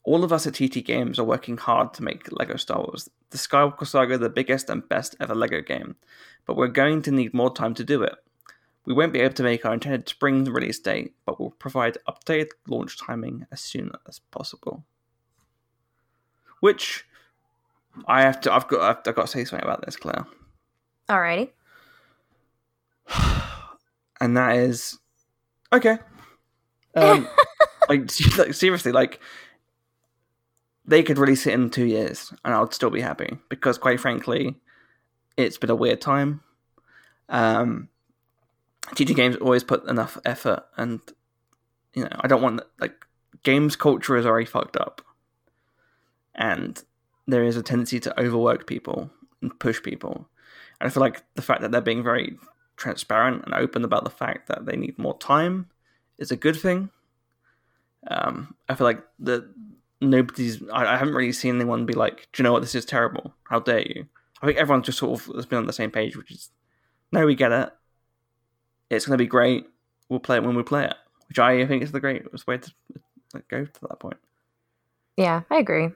All of us at TT Games are working hard to make Lego Star Wars, the Skywalker Saga, the biggest and best ever Lego game, but we're going to need more time to do it. We won't be able to make our intended spring release date, but we'll provide updated launch timing as soon as possible. Which I have to, I've got, I've, I've got to say something about this, Claire. Alrighty. and that is okay. Um, like, like seriously, like they could release it in two years, and I would still be happy because, quite frankly, it's been a weird time. Um, TT Games always put enough effort, and you know, I don't want like games culture is already fucked up, and there is a tendency to overwork people and push people. And I feel like the fact that they're being very transparent and open about the fact that they need more time is a good thing. Um, I feel like that nobody's. I, I haven't really seen anyone be like, "Do you know what? This is terrible. How dare you?" I think everyone's just sort of has been on the same page, which is no, we get it. It's going to be great. We'll play it when we play it, which I think is the greatest way to go to that point. Yeah, I agree.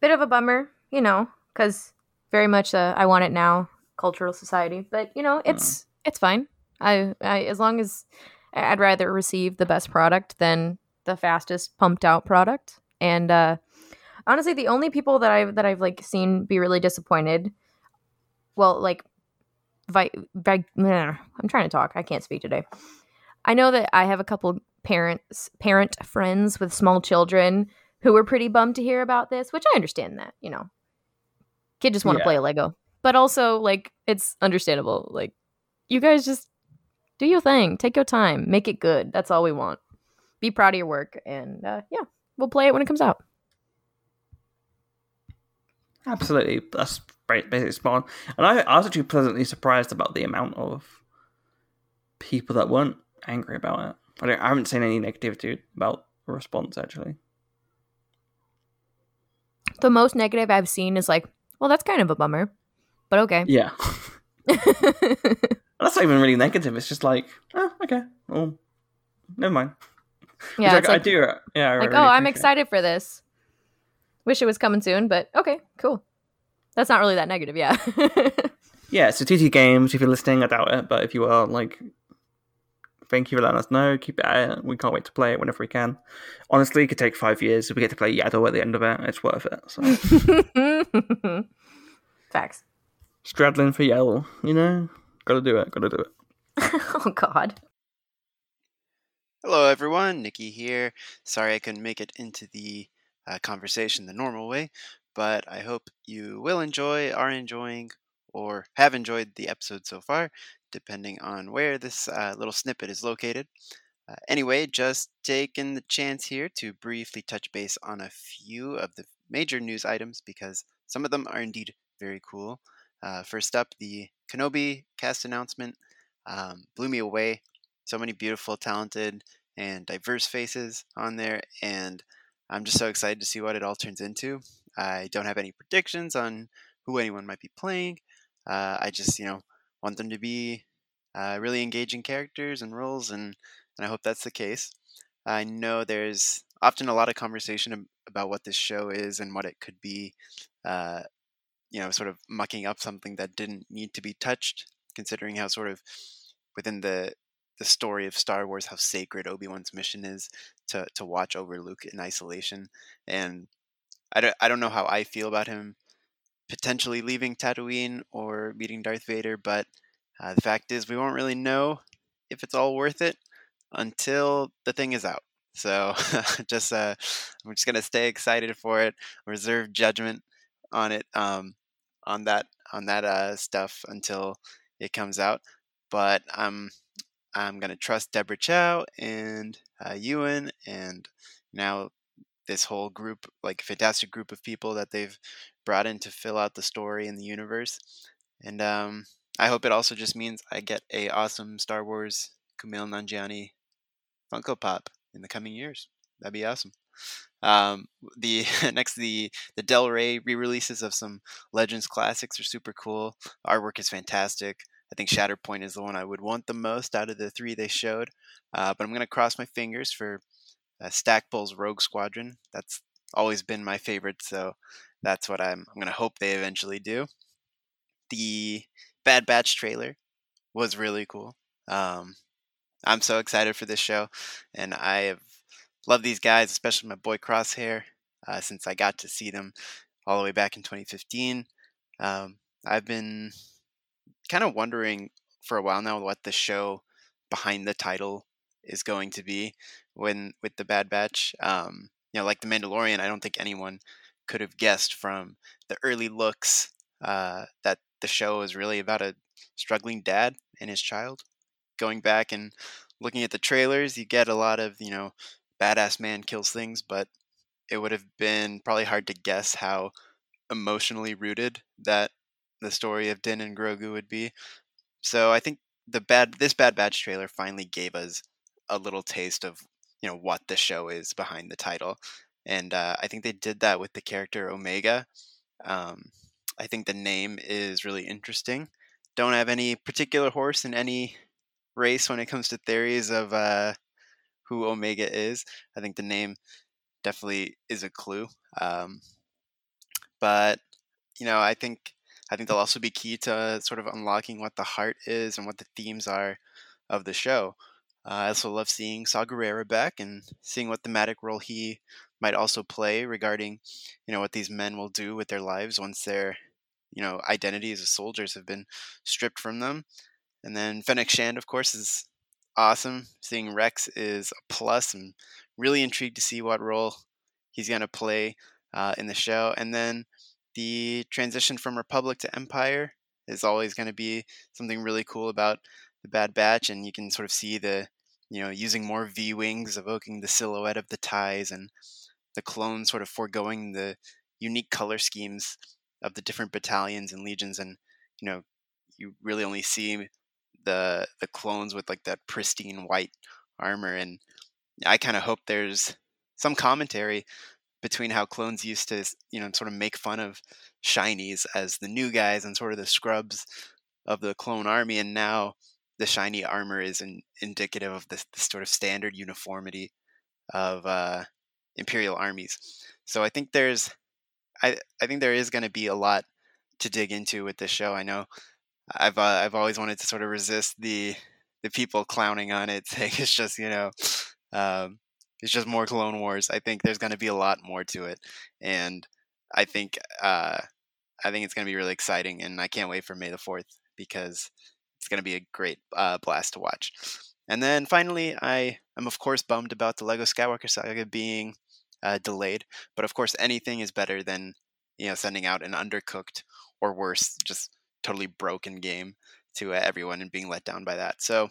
Bit of a bummer, you know, because very much a, I want it now cultural society, but you know, it's mm. it's fine. I, I as long as I'd rather receive the best product than the fastest pumped out product. And uh, honestly, the only people that I've that I've like seen be really disappointed, well, like, vi- vi- I'm trying to talk. I can't speak today. I know that I have a couple parents, parent friends with small children who were pretty bummed to hear about this, which I understand that, you know, kid just want to yeah. play a Lego, but also like it's understandable. Like, you guys just do your thing, take your time, make it good. That's all we want. Be proud of your work, and uh, yeah, we'll play it when it comes out. Absolutely, that's basically spot on. And I, I was actually pleasantly surprised about the amount of people that weren't angry about it. I, I haven't seen any negativity about the response actually. The most negative I've seen is like, well, that's kind of a bummer, but okay. Yeah. that's not even really negative. It's just like, oh, okay, well, never mind. Yeah, like, like, I do. Yeah, I like, really oh, I'm excited it. for this. Wish it was coming soon, but okay, cool. That's not really that negative, yeah. yeah, so TT Games, if you're listening, I doubt it, but if you are, like, thank you for letting us know. Keep it out. We can't wait to play it whenever we can. Honestly, it could take five years. If we get to play Yaddle at the end of it, it's worth it. So. Facts. Straddling for Yaddle, you know? Gotta do it, gotta do it. oh, God. Hello, everyone. Nikki here. Sorry I couldn't make it into the uh, conversation the normal way, but I hope you will enjoy, are enjoying, or have enjoyed the episode so far depending on where this uh, little snippet is located. Uh, anyway, just taking the chance here to briefly touch base on a few of the major news items because some of them are indeed very cool. Uh, first up, the Kenobi cast announcement um, blew me away. So many beautiful, talented, and diverse faces on there, and I'm just so excited to see what it all turns into. I don't have any predictions on who anyone might be playing. Uh, I just, you know, want them to be uh, really engaging characters and roles, and, and I hope that's the case. I know there's often a lot of conversation about what this show is and what it could be, uh, you know, sort of mucking up something that didn't need to be touched, considering how sort of within the the story of Star Wars, how sacred Obi Wan's mission is to to watch over Luke in isolation, and I don't I don't know how I feel about him potentially leaving Tatooine or meeting Darth Vader, but uh, the fact is, we won't really know if it's all worth it until the thing is out. So just uh, I'm just gonna stay excited for it, reserve judgment on it, um, on that on that uh, stuff until it comes out. But I'm I'm gonna trust Deborah Chow and uh, Ewan and now this whole group, like fantastic group of people that they've brought in to fill out the story and the universe. And um, I hope it also just means I get a awesome Star Wars Kumail Nanjiani Funko Pop in the coming years. That'd be awesome. Um, the next the the Del Rey re-releases of some Legends classics are super cool. Artwork is fantastic. I think Shatterpoint is the one I would want the most out of the three they showed. Uh, but I'm gonna cross my fingers for uh, Stackpole's Rogue Squadron. That's always been my favorite, so that's what I'm I'm gonna hope they eventually do. The Bad Batch trailer was really cool. Um, I'm so excited for this show, and I have loved these guys, especially my boy Crosshair, uh, since I got to see them all the way back in 2015. Um, I've been kind of wondering for a while now what the show behind the title is going to be when with the Bad Batch. Um, you know, like the Mandalorian, I don't think anyone could have guessed from the early looks uh, that the show is really about a struggling dad and his child. Going back and looking at the trailers, you get a lot of, you know, badass man kills things, but it would have been probably hard to guess how emotionally rooted that the story of Din and Grogu would be. So I think the bad this Bad Batch trailer finally gave us a little taste of you know what the show is behind the title, and uh, I think they did that with the character Omega. Um, I think the name is really interesting. Don't have any particular horse in any race when it comes to theories of uh, who Omega is. I think the name definitely is a clue. Um, but you know, I think I think they'll also be key to sort of unlocking what the heart is and what the themes are of the show. Uh, I also love seeing Saw Gerrera back and seeing what thematic role he might also play regarding, you know, what these men will do with their lives once their, you know, identities as soldiers have been stripped from them. And then Fennec Shand, of course, is awesome. Seeing Rex is a plus. I'm really intrigued to see what role he's going to play uh, in the show. And then the transition from Republic to Empire is always going to be something really cool about the Bad Batch, and you can sort of see the, you know, using more V wings, evoking the silhouette of the ties, and the clones sort of foregoing the unique color schemes of the different battalions and legions, and you know, you really only see the the clones with like that pristine white armor, and I kind of hope there's some commentary between how clones used to, you know, sort of make fun of shinies as the new guys and sort of the scrubs of the clone army, and now the shiny armor is in, indicative of the, sort of standard uniformity of uh, imperial armies. So I think there's, I I think there is going to be a lot to dig into with this show. I know I've uh, I've always wanted to sort of resist the the people clowning on it, saying it's just you know. Um, it's just more Clone Wars. I think there's going to be a lot more to it, and I think uh, I think it's going to be really exciting, and I can't wait for May the Fourth because it's going to be a great uh, blast to watch. And then finally, I am of course bummed about the Lego Skywalker Saga being uh, delayed, but of course anything is better than you know sending out an undercooked or worse, just totally broken game to uh, everyone and being let down by that. So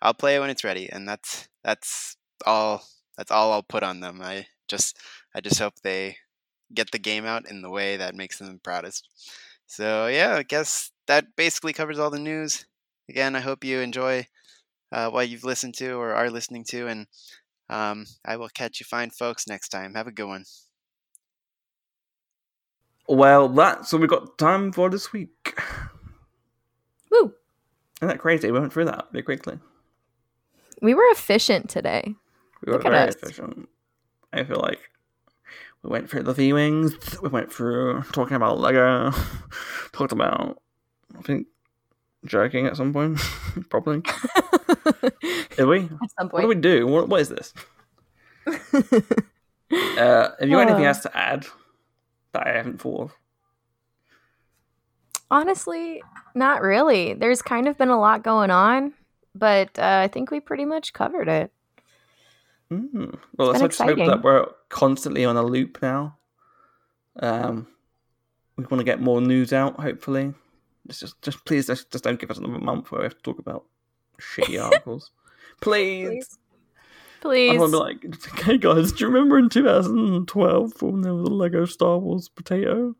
I'll play it when it's ready, and that's that's all that's all I'll put on them. I just I just hope they get the game out in the way that makes them proudest. So yeah, I guess that basically covers all the news. Again, I hope you enjoy uh, what you've listened to or are listening to, and um, I will catch you fine folks next time. Have a good one. Well, that's all we've got time for this week. Woo! Isn't that crazy? We went through that very quickly. We were efficient today. We were Look very efficient. I feel like we went through the V Wings, we went through talking about Lego, talked about, I think, joking at some point, probably. Did we? At some point. What do we do? What, what is this? Uh, have you got anything Uh. else to add that I haven't thought of? Honestly, not really. There's kind of been a lot going on, but uh, I think we pretty much covered it. Mm. Well, let's just hope that we're constantly on a loop now. Um, we want to get more news out. Hopefully, just just, just please just, just don't give us another month where we have to talk about shitty articles. please. Please. I Please. want to be like, hey guys, do you remember in 2012 when there was a Lego Star Wars potato?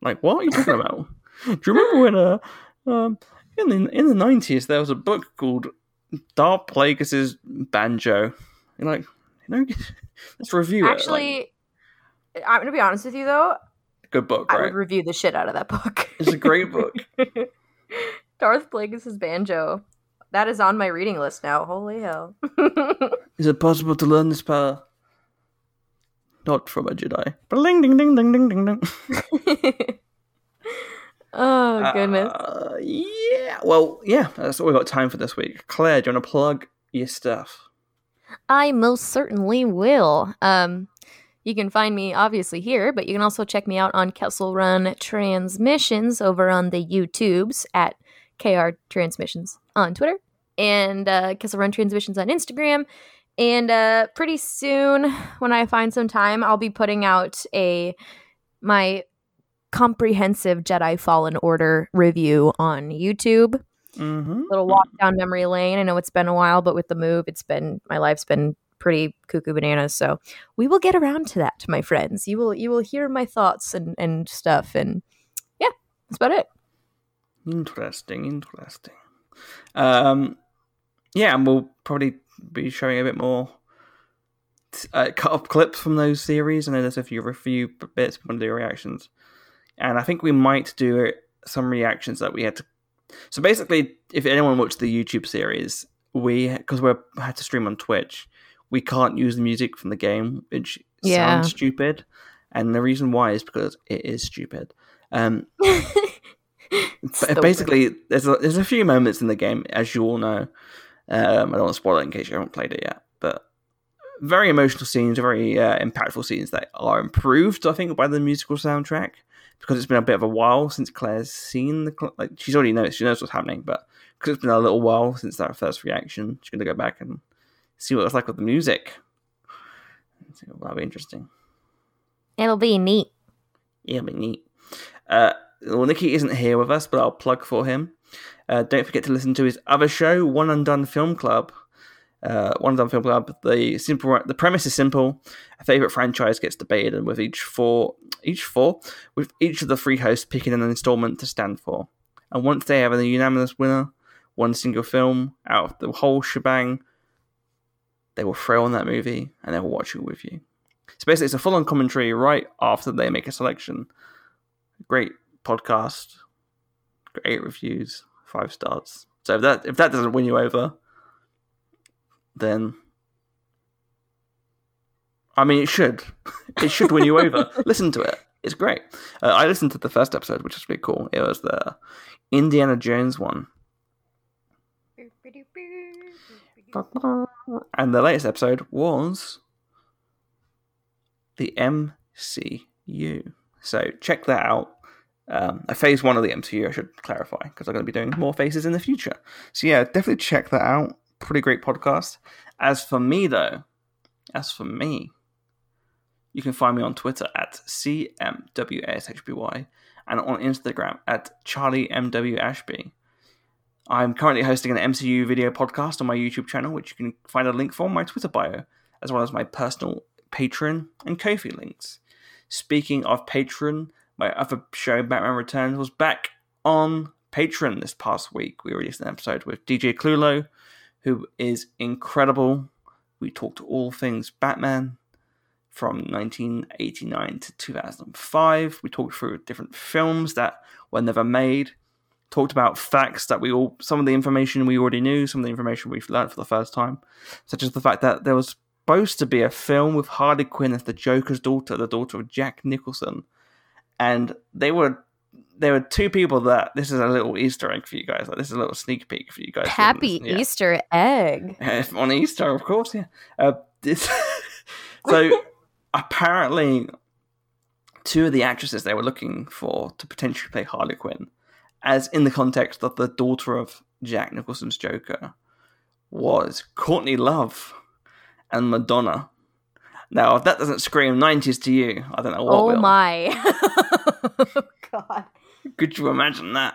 Like, what are you talking about? do you remember when uh, um, in the in the 90s there was a book called Darth Plagueis' Banjo? You're like, you know, let's review it. Like, Actually, I'm gonna be honest with you though. good book, I right? would review the shit out of that book. It's a great book. Darth Plagueis' banjo. That is on my reading list now. Holy hell! Is it possible to learn this power? Not from a Jedi. Bling ding ding ding ding ding ding. oh goodness. Uh, yeah. Well, yeah. That's all we got time for this week. Claire, do you want to plug your stuff? I most certainly will. Um, you can find me obviously here, but you can also check me out on Kessel Run Transmissions over on the YouTubes at KR Transmissions on Twitter and uh, Kessel Run Transmissions on Instagram. And uh, pretty soon, when I find some time, I'll be putting out a my comprehensive Jedi Fallen Order review on YouTube Mm-hmm. little walk down memory lane. I know it's been a while, but with the move, it's been my life's been pretty cuckoo bananas. So we will get around to that, my friends. You will you will hear my thoughts and and stuff, and yeah, that's about it. Interesting, interesting. Um, yeah, and we'll probably be showing a bit more uh, cut up clips from those series. I know there's a few review bits, we want to do reactions. and I think we might do some reactions that we had to. So basically, if anyone watched the YouTube series, we because we had to stream on Twitch, we can't use the music from the game, which Yeah. sounds stupid, and the reason why is because it is stupid. Um, basically, there's a, there's a few moments in the game, as you all know. Um, I don't want to spoil it in case you haven't played it yet, but very emotional scenes, very uh, impactful scenes that are improved, I think, by the musical soundtrack because it's been a bit of a while since Claire's seen the like she's already knows she knows what's happening, but because it's been a little while since that first reaction, she's gonna go back and see what it's like with the music. So that'll be interesting. It'll be neat. Yeah, be neat. Uh, well, Nicky isn't here with us, but I'll plug for him. Uh, don't forget to listen to his other show, One Undone Film Club. Uh, One Undone Film Club. The simple, the premise is simple. A favorite franchise gets debated, and with each four, each four, with each of the three hosts picking an installment to stand for. And once they have a unanimous winner, one single film out of the whole shebang, they will throw on that movie and they will watch it with you. So basically, it's a full-on commentary right after they make a selection. Great podcast, great reviews, five stars. So if that if that doesn't win you over, then I mean it should. It should win you over. Listen to it. It's great. Uh, I listened to the first episode, which was pretty cool. It was the Indiana Jones one, and the latest episode was the MCU. So check that out. Um, a phase one of the MCU, I should clarify, because I'm going to be doing more phases in the future. So yeah, definitely check that out. Pretty great podcast. As for me, though, as for me, you can find me on Twitter at CMWASHBY and on Instagram at CharlieMWAshby. I'm currently hosting an MCU video podcast on my YouTube channel, which you can find a link for in my Twitter bio, as well as my personal Patreon and Kofi links. Speaking of Patreon, my other show, Batman Returns, was back on Patreon this past week. We released an episode with DJ Clulo, who is incredible. We talked all things Batman from 1989 to 2005. We talked through different films that were never made. Talked about facts that we all, some of the information we already knew, some of the information we've learned for the first time, such as the fact that there was supposed to be a film with Harley Quinn as the Joker's daughter, the daughter of Jack Nicholson, and they were there were two people that this is a little Easter egg for you guys. Like this is a little sneak peek for you guys. Happy Yeah. Easter egg. on Easter, of course. Yeah. Uh, this, so apparently, two of the actresses they were looking for to potentially play Harley Quinn, as in the context of the daughter of Jack Nicholson's Joker, was Courtney Love and Madonna. Now, if that doesn't scream '90s to you, I don't know what Oh will. my. God. Could you imagine that?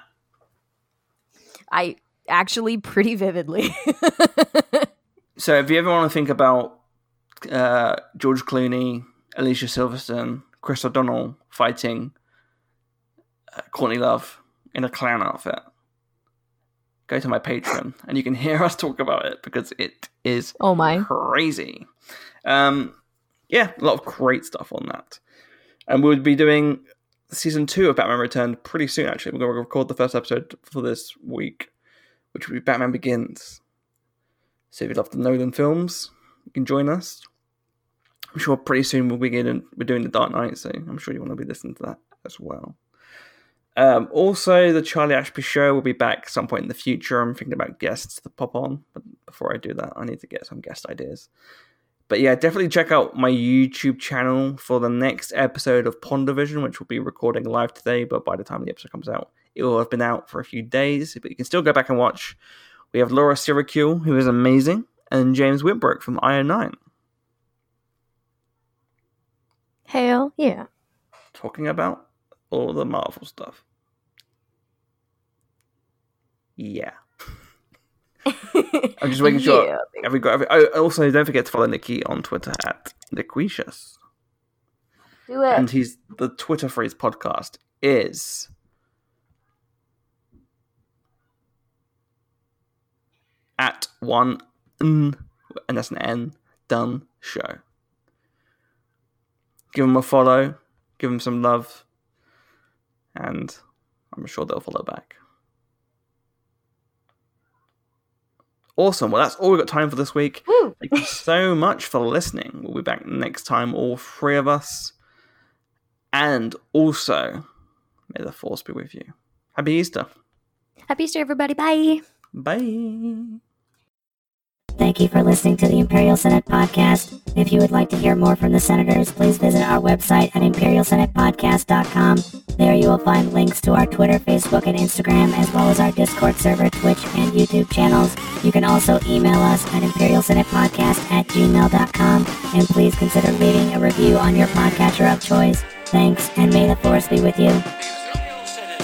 I actually pretty vividly. So, if you ever want to think about uh, George Clooney, Alicia Silverstone, Chris O'Donnell fighting uh, Courtney Love in a clown outfit, go to my Patreon and you can hear us talk about it because it is oh my. crazy. Um, yeah, a lot of great stuff on that. And we'll be doing season two of Batman Returned pretty soon, actually. We're going to record the first episode for this week, which will be Batman Begins. So if you love the Nolan films, you can join us. I'm sure pretty soon we'll begin. We're doing the Dark Knight, so I'm sure you want to be listening to that as well. Um, also, the Charlie Ashby Show will be back some point in the future. I'm thinking about guests to pop on, but before I do that, I need to get some guest ideas. But yeah, definitely check out my YouTube channel for the next episode of Ponder Vision, which will be recording live today. But by the time the episode comes out, it will have been out for a few days. But you can still go back and watch. We have Laura Syracuse, who is amazing, and James Whitbrook from io9 Hell yeah. talking about all the Marvel stuff. Yeah. I'm just making sure. Yeah. Have we got oh, also, don't forget to follow Nikki on Twitter at Niquitious. Do it. And he's the Twitter for his podcast is at one n and that's an N done show. Give him a follow, give him some love. and I'm sure they'll follow back. Awesome. Well, that's all we've got time for this week. Woo! Thank you so much for listening. We'll be back next time, all three of us. And also, may the force be with you. Happy Easter. Happy Easter, everybody. Bye. Bye. Thank you for listening to the Imperial Senate podcast. If you would like to hear more from the senators, please visit our website at imperialsenatepodcast.com. There you will find links to our Twitter, Facebook, and Instagram, as well as our Discord server, Twitch, and YouTube channels. You can also email us at imperialsenatepodcast at gmail.com, and please consider leaving a review on your podcatcher of choice. Thanks, and may the force be with you. The Imperial Senate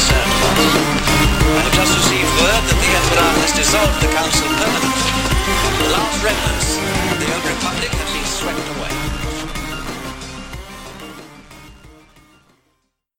concerned about. I have just received word that the Emperor has dissolved the council permanently. The last remnants of the old republic have been swept away.